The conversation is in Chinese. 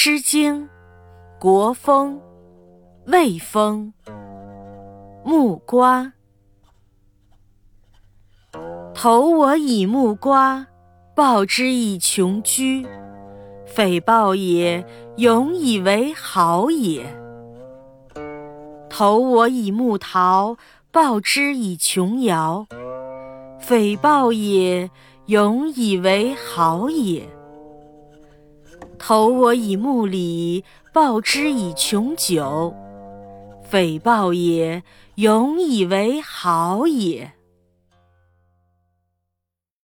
诗经·国风·魏风·木瓜。投我以木瓜，报之以琼琚。匪报也，永以为好也。投我以木桃，报之以琼瑶。匪报也，永以为好也。投我以木李，报之以琼玖。匪报也，永以为好也。